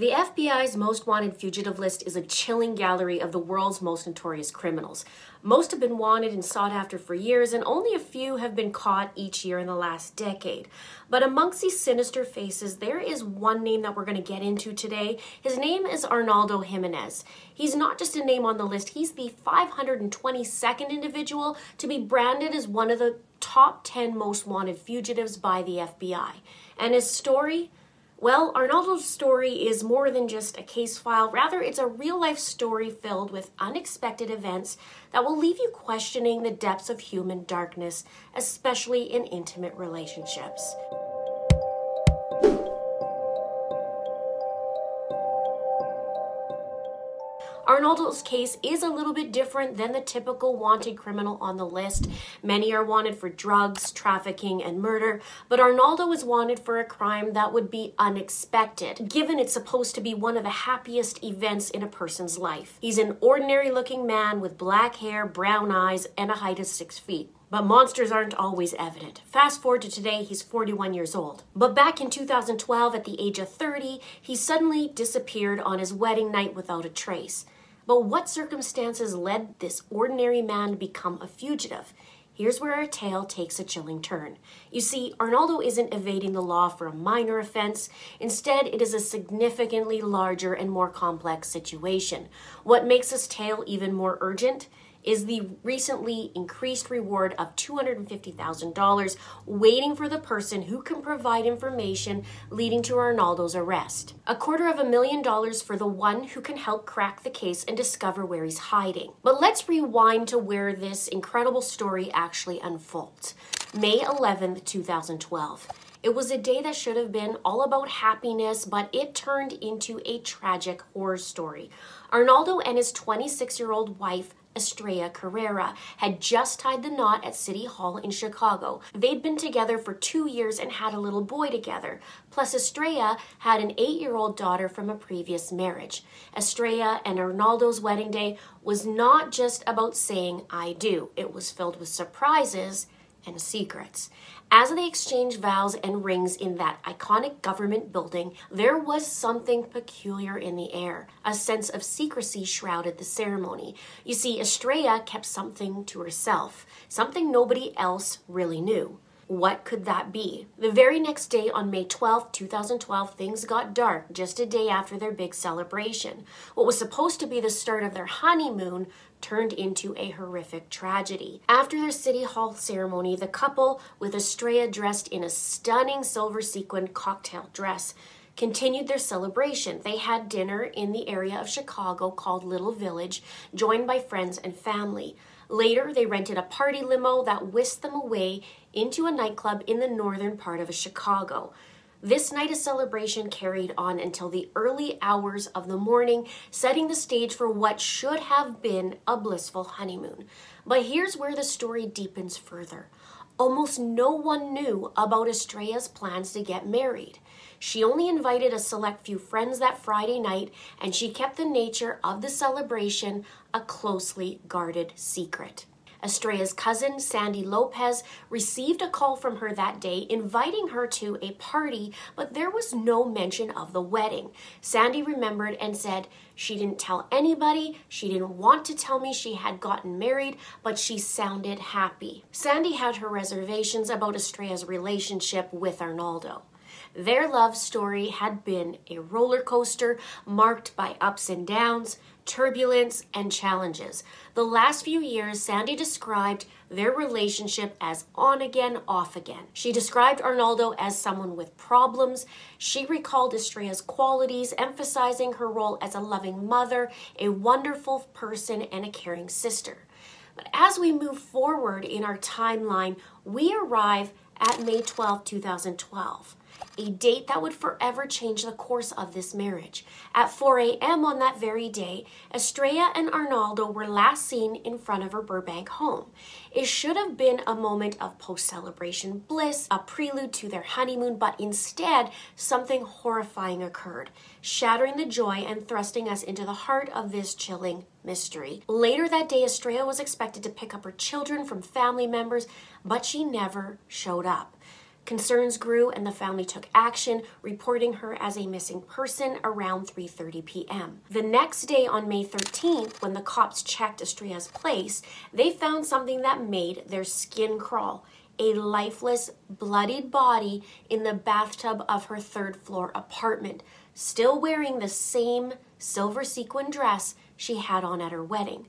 The FBI's most wanted fugitive list is a chilling gallery of the world's most notorious criminals. Most have been wanted and sought after for years, and only a few have been caught each year in the last decade. But amongst these sinister faces, there is one name that we're going to get into today. His name is Arnoldo Jimenez. He's not just a name on the list, he's the 522nd individual to be branded as one of the top 10 most wanted fugitives by the FBI. And his story? Well, Arnoldo's story is more than just a case file. Rather, it's a real life story filled with unexpected events that will leave you questioning the depths of human darkness, especially in intimate relationships. Arnoldo's case is a little bit different than the typical wanted criminal on the list. Many are wanted for drugs, trafficking, and murder, but Arnoldo is wanted for a crime that would be unexpected, given it's supposed to be one of the happiest events in a person's life. He's an ordinary looking man with black hair, brown eyes, and a height of six feet. But monsters aren't always evident. Fast forward to today, he's 41 years old. But back in 2012, at the age of 30, he suddenly disappeared on his wedding night without a trace. But what circumstances led this ordinary man to become a fugitive? Here's where our tale takes a chilling turn. You see, Arnoldo isn't evading the law for a minor offense. Instead, it is a significantly larger and more complex situation. What makes this tale even more urgent is the recently increased reward of $250,000 waiting for the person who can provide information leading to Arnoldo's arrest. A quarter of a million dollars for the one who can help crack the case and discover where he's hiding. But let's rewind to where this incredible story actually unfolds. May 11th, 2012. It was a day that should have been all about happiness, but it turned into a tragic horror story. Arnoldo and his 26 year old wife Estrella Carrera had just tied the knot at City Hall in Chicago. They'd been together for two years and had a little boy together. Plus, Estrella had an eight year old daughter from a previous marriage. Estrella and Arnoldo's wedding day was not just about saying I do, it was filled with surprises and secrets. As they exchanged vows and rings in that iconic government building, there was something peculiar in the air. A sense of secrecy shrouded the ceremony. You see, Estrella kept something to herself, something nobody else really knew. What could that be? The very next day, on May 12, 2012, things got dark just a day after their big celebration. What was supposed to be the start of their honeymoon turned into a horrific tragedy. After their City Hall ceremony, the couple, with Estrella dressed in a stunning silver sequined cocktail dress, continued their celebration. They had dinner in the area of Chicago called Little Village, joined by friends and family. Later, they rented a party limo that whisked them away into a nightclub in the northern part of Chicago. This night of celebration carried on until the early hours of the morning, setting the stage for what should have been a blissful honeymoon. But here's where the story deepens further. Almost no one knew about Estrella's plans to get married. She only invited a select few friends that Friday night, and she kept the nature of the celebration a closely guarded secret. Estrella's cousin, Sandy Lopez, received a call from her that day inviting her to a party, but there was no mention of the wedding. Sandy remembered and said she didn't tell anybody, she didn't want to tell me she had gotten married, but she sounded happy. Sandy had her reservations about Estrella's relationship with Arnoldo. Their love story had been a roller coaster marked by ups and downs, turbulence, and challenges. The last few years, Sandy described their relationship as on again, off again. She described Arnoldo as someone with problems. She recalled Estrella's qualities, emphasizing her role as a loving mother, a wonderful person, and a caring sister. But as we move forward in our timeline, we arrive at May 12, 2012 a date that would forever change the course of this marriage. At 4 a.m. on that very day, Estrella and Arnoldo were last seen in front of her Burbank home. It should have been a moment of post celebration bliss, a prelude to their honeymoon, but instead, something horrifying occurred, shattering the joy and thrusting us into the heart of this chilling mystery. Later that day, Estrella was expected to pick up her children from family members, but she never showed up. Concerns grew and the family took action, reporting her as a missing person around 3:30 p.m. The next day on May 13th, when the cops checked Estrella's place, they found something that made their skin crawl. A lifeless, bloodied body in the bathtub of her third floor apartment, still wearing the same silver sequin dress she had on at her wedding.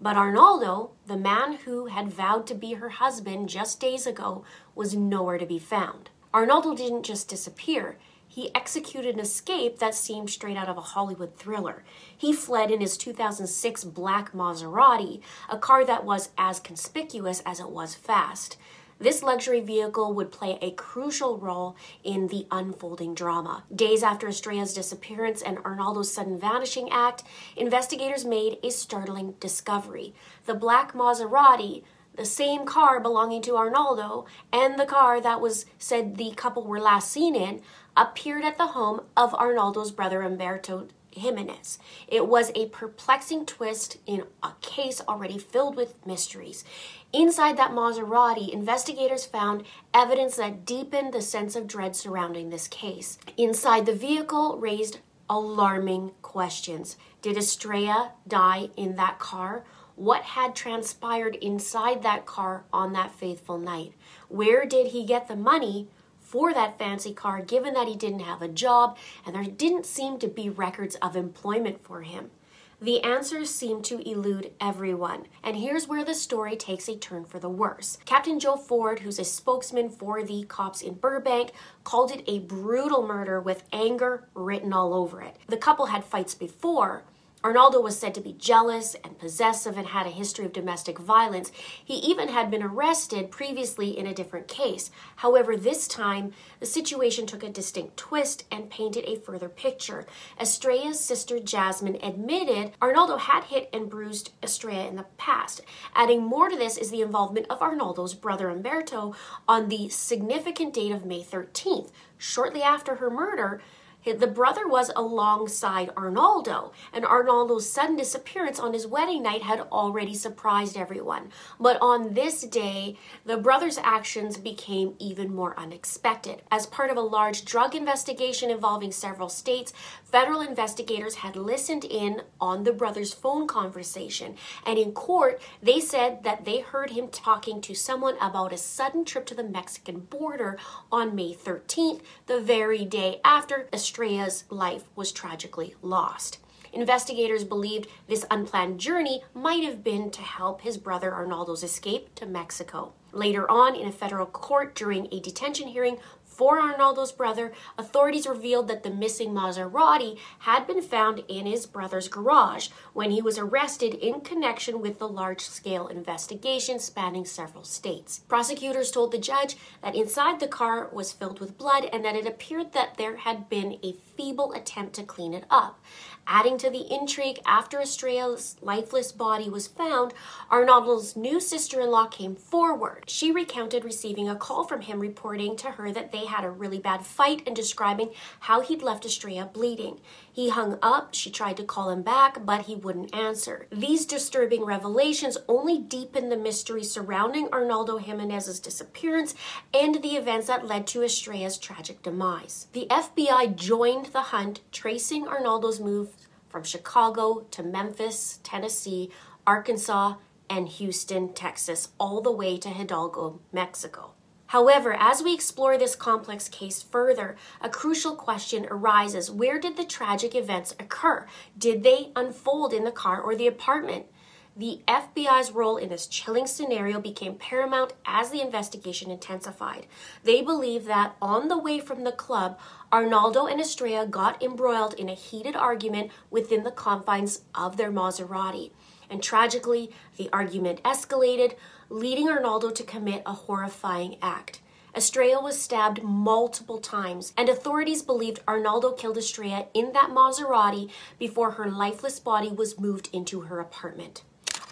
But Arnoldo, the man who had vowed to be her husband just days ago, was nowhere to be found. Arnoldo didn't just disappear. He executed an escape that seemed straight out of a Hollywood thriller. He fled in his 2006 black Maserati, a car that was as conspicuous as it was fast. This luxury vehicle would play a crucial role in the unfolding drama. Days after Estrella's disappearance and Arnoldo's sudden vanishing act, investigators made a startling discovery. The black Maserati the same car belonging to Arnoldo and the car that was said the couple were last seen in appeared at the home of Arnoldo's brother Humberto Jimenez. It was a perplexing twist in a case already filled with mysteries. Inside that Maserati, investigators found evidence that deepened the sense of dread surrounding this case. Inside the vehicle raised alarming questions. Did Estrella die in that car? What had transpired inside that car on that faithful night? Where did he get the money for that fancy car given that he didn't have a job and there didn't seem to be records of employment for him? The answers seem to elude everyone, and here's where the story takes a turn for the worse. Captain Joe Ford, who's a spokesman for the cops in Burbank, called it a brutal murder with anger written all over it. The couple had fights before, Arnoldo was said to be jealous and possessive and had a history of domestic violence. He even had been arrested previously in a different case. However, this time, the situation took a distinct twist and painted a further picture. Estrella's sister Jasmine admitted Arnoldo had hit and bruised Estrella in the past. Adding more to this is the involvement of Arnoldo's brother Humberto on the significant date of May 13th. Shortly after her murder, the brother was alongside Arnoldo, and Arnoldo's sudden disappearance on his wedding night had already surprised everyone. But on this day, the brother's actions became even more unexpected. As part of a large drug investigation involving several states, federal investigators had listened in on the brother's phone conversation, and in court, they said that they heard him talking to someone about a sudden trip to the Mexican border on May 13th, the very day after Estrella's life was tragically lost. Investigators believed this unplanned journey might have been to help his brother Arnoldo's escape to Mexico. Later on, in a federal court during a detention hearing, for Arnoldo's brother, authorities revealed that the missing Maserati had been found in his brother's garage when he was arrested in connection with the large scale investigation spanning several states. Prosecutors told the judge that inside the car was filled with blood and that it appeared that there had been a feeble attempt to clean it up. Adding to the intrigue, after Estrella's lifeless body was found, Arnoldo's new sister in law came forward. She recounted receiving a call from him reporting to her that they had a really bad fight and describing how he'd left Estrella bleeding. He hung up, she tried to call him back, but he wouldn't answer. These disturbing revelations only deepened the mystery surrounding Arnoldo Jimenez's disappearance and the events that led to Estrella's tragic demise. The FBI joined the hunt, tracing Arnoldo's moves from Chicago to Memphis, Tennessee, Arkansas, and Houston, Texas, all the way to Hidalgo, Mexico. However, as we explore this complex case further, a crucial question arises where did the tragic events occur? Did they unfold in the car or the apartment? The FBI's role in this chilling scenario became paramount as the investigation intensified. They believe that on the way from the club, Arnoldo and Estrella got embroiled in a heated argument within the confines of their Maserati. And tragically, the argument escalated, leading Arnoldo to commit a horrifying act. Estrella was stabbed multiple times, and authorities believed Arnoldo killed Estrella in that Maserati before her lifeless body was moved into her apartment.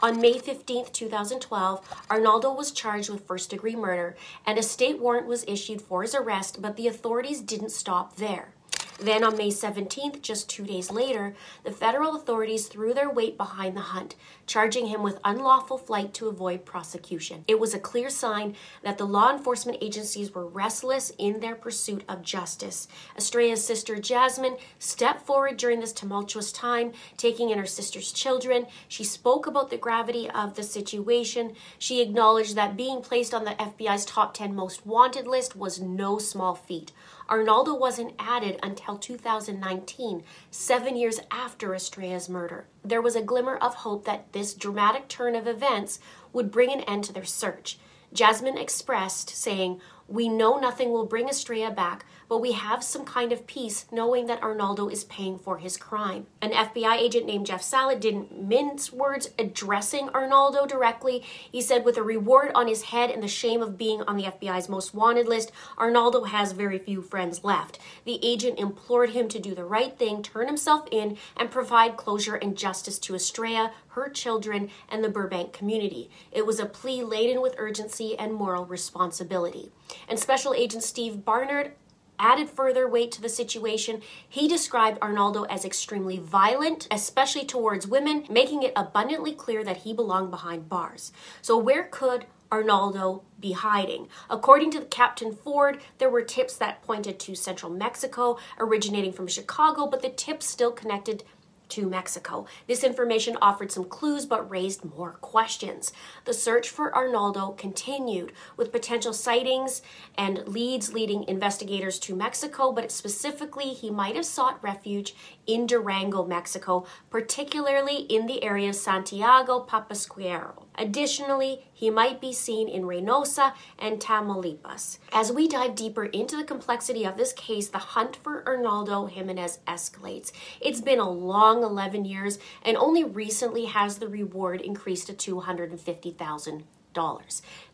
On May 15, 2012, Arnoldo was charged with first degree murder, and a state warrant was issued for his arrest, but the authorities didn't stop there. Then on May 17th, just two days later, the federal authorities threw their weight behind the hunt, charging him with unlawful flight to avoid prosecution. It was a clear sign that the law enforcement agencies were restless in their pursuit of justice. Estrella's sister Jasmine stepped forward during this tumultuous time, taking in her sister's children. She spoke about the gravity of the situation. She acknowledged that being placed on the FBI's top 10 most wanted list was no small feat. Arnoldo wasn't added until 2019, seven years after Estrella's murder. There was a glimmer of hope that this dramatic turn of events would bring an end to their search. Jasmine expressed, saying, We know nothing will bring Estrella back, but we have some kind of peace knowing that Arnoldo is paying for his crime. An FBI agent named Jeff Sallet didn't mince words addressing Arnoldo directly. He said, with a reward on his head and the shame of being on the FBI's most wanted list, Arnoldo has very few friends left. The agent implored him to do the right thing, turn himself in, and provide closure and justice to Estrella, her children, and the Burbank community. It was a plea laden with urgency and moral responsibility. And Special Agent Steve Barnard added further weight to the situation. He described Arnoldo as extremely violent, especially towards women, making it abundantly clear that he belonged behind bars. So, where could Arnoldo be hiding. According to Captain Ford, there were tips that pointed to central Mexico, originating from Chicago, but the tips still connected to Mexico. This information offered some clues but raised more questions. The search for Arnoldo continued with potential sightings and leads leading investigators to Mexico, but specifically, he might have sought refuge in Durango, Mexico, particularly in the area of Santiago Papasquiaro. Additionally, he might be seen in Reynosa and Tamaulipas. As we dive deeper into the complexity of this case, the hunt for Arnoldo Jimenez escalates. It's been a long 11 years, and only recently has the reward increased to 250,000 dollars.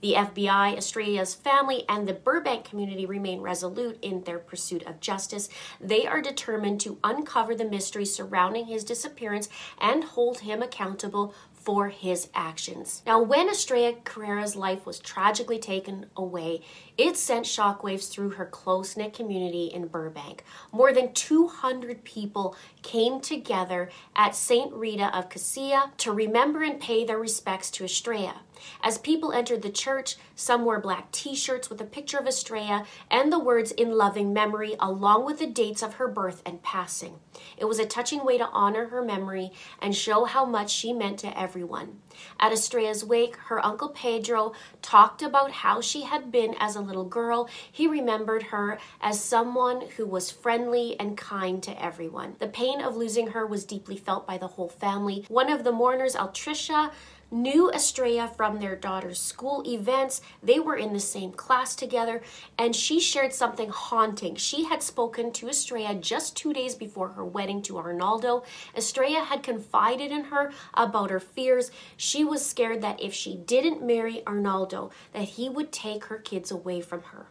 The FBI, Estrella's family, and the Burbank community remain resolute in their pursuit of justice. They are determined to uncover the mystery surrounding his disappearance and hold him accountable for his actions. Now, when Estrella Carrera's life was tragically taken away, it sent shockwaves through her close knit community in Burbank. More than 200 people came together at St. Rita of Cascia to remember and pay their respects to Estrella. As people entered the church, some wore black t shirts with a picture of Estrella and the words in loving memory, along with the dates of her birth and passing. It was a touching way to honor her memory and show how much she meant to everyone. At Estrella's wake, her uncle Pedro talked about how she had been as a little girl. He remembered her as someone who was friendly and kind to everyone. The pain of losing her was deeply felt by the whole family. One of the mourners, Altricia, knew Estrella from their daughter's school events. They were in the same class together, and she shared something haunting. She had spoken to Estrella just two days before her wedding to Arnoldo. Estrella had confided in her about her fears. She was scared that if she didn't marry Arnoldo, that he would take her kids away from her.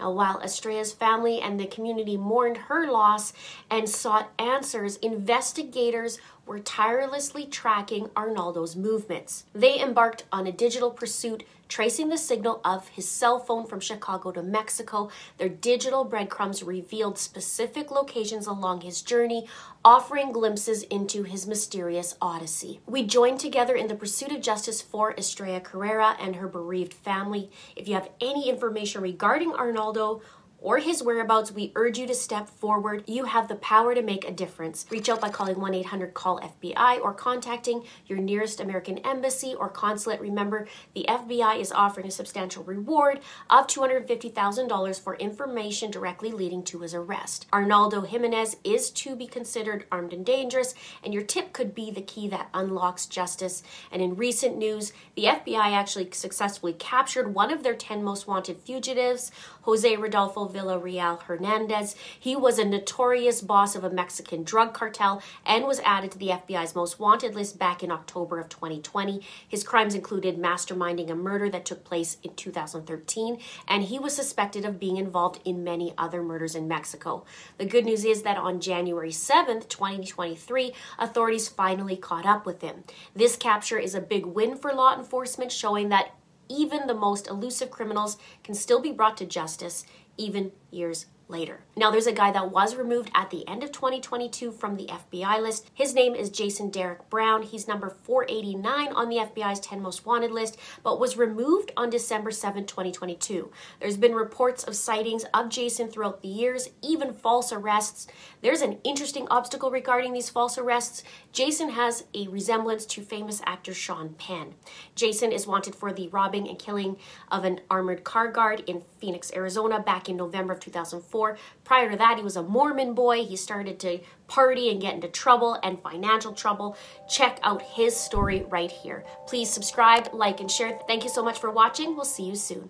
Now, while Estrella's family and the community mourned her loss and sought answers, investigators were tirelessly tracking Arnoldo's movements. They embarked on a digital pursuit tracing the signal of his cell phone from Chicago to Mexico. Their digital breadcrumbs revealed specific locations along his journey, offering glimpses into his mysterious odyssey. We join together in the pursuit of justice for Estrella Carrera and her bereaved family. If you have any information regarding Arnoldo or his whereabouts, we urge you to step forward. You have the power to make a difference. Reach out by calling 1 800 CALL FBI or contacting your nearest American embassy or consulate. Remember, the FBI is offering a substantial reward of $250,000 for information directly leading to his arrest. Arnoldo Jimenez is to be considered armed and dangerous, and your tip could be the key that unlocks justice. And in recent news, the FBI actually successfully captured one of their 10 most wanted fugitives, Jose Rodolfo Villarreal Hernandez. He was a notorious boss of a Mexican drug cartel and was added to the FBI's most wanted list back in October of 2020. His crimes included masterminding a murder that took place in 2013, and he was suspected of being involved in many other murders in Mexico. The good news is that on January 7th, 2023, authorities finally caught up with him. This capture is a big win for law enforcement, showing that even the most elusive criminals can still be brought to justice even years later. Now, there's a guy that was removed at the end of 2022 from the FBI list. His name is Jason Derek Brown. He's number 489 on the FBI's 10 most wanted list, but was removed on December 7, 2022. There's been reports of sightings of Jason throughout the years, even false arrests. There's an interesting obstacle regarding these false arrests. Jason has a resemblance to famous actor Sean Penn. Jason is wanted for the robbing and killing of an armored car guard in Phoenix, Arizona back in November of 2004. Prior to that, he was a Mormon boy. He started to party and get into trouble and financial trouble. Check out his story right here. Please subscribe, like, and share. Thank you so much for watching. We'll see you soon.